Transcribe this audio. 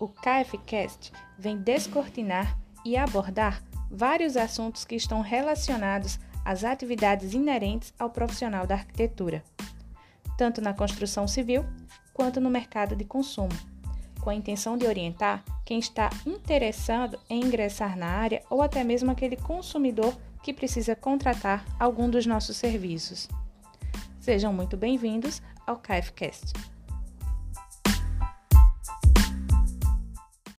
O KFcast vem descortinar e abordar vários assuntos que estão relacionados às atividades inerentes ao profissional da arquitetura, tanto na construção civil quanto no mercado de consumo, com a intenção de orientar quem está interessado em ingressar na área ou até mesmo aquele consumidor que precisa contratar algum dos nossos serviços. Sejam muito bem-vindos ao KFcast.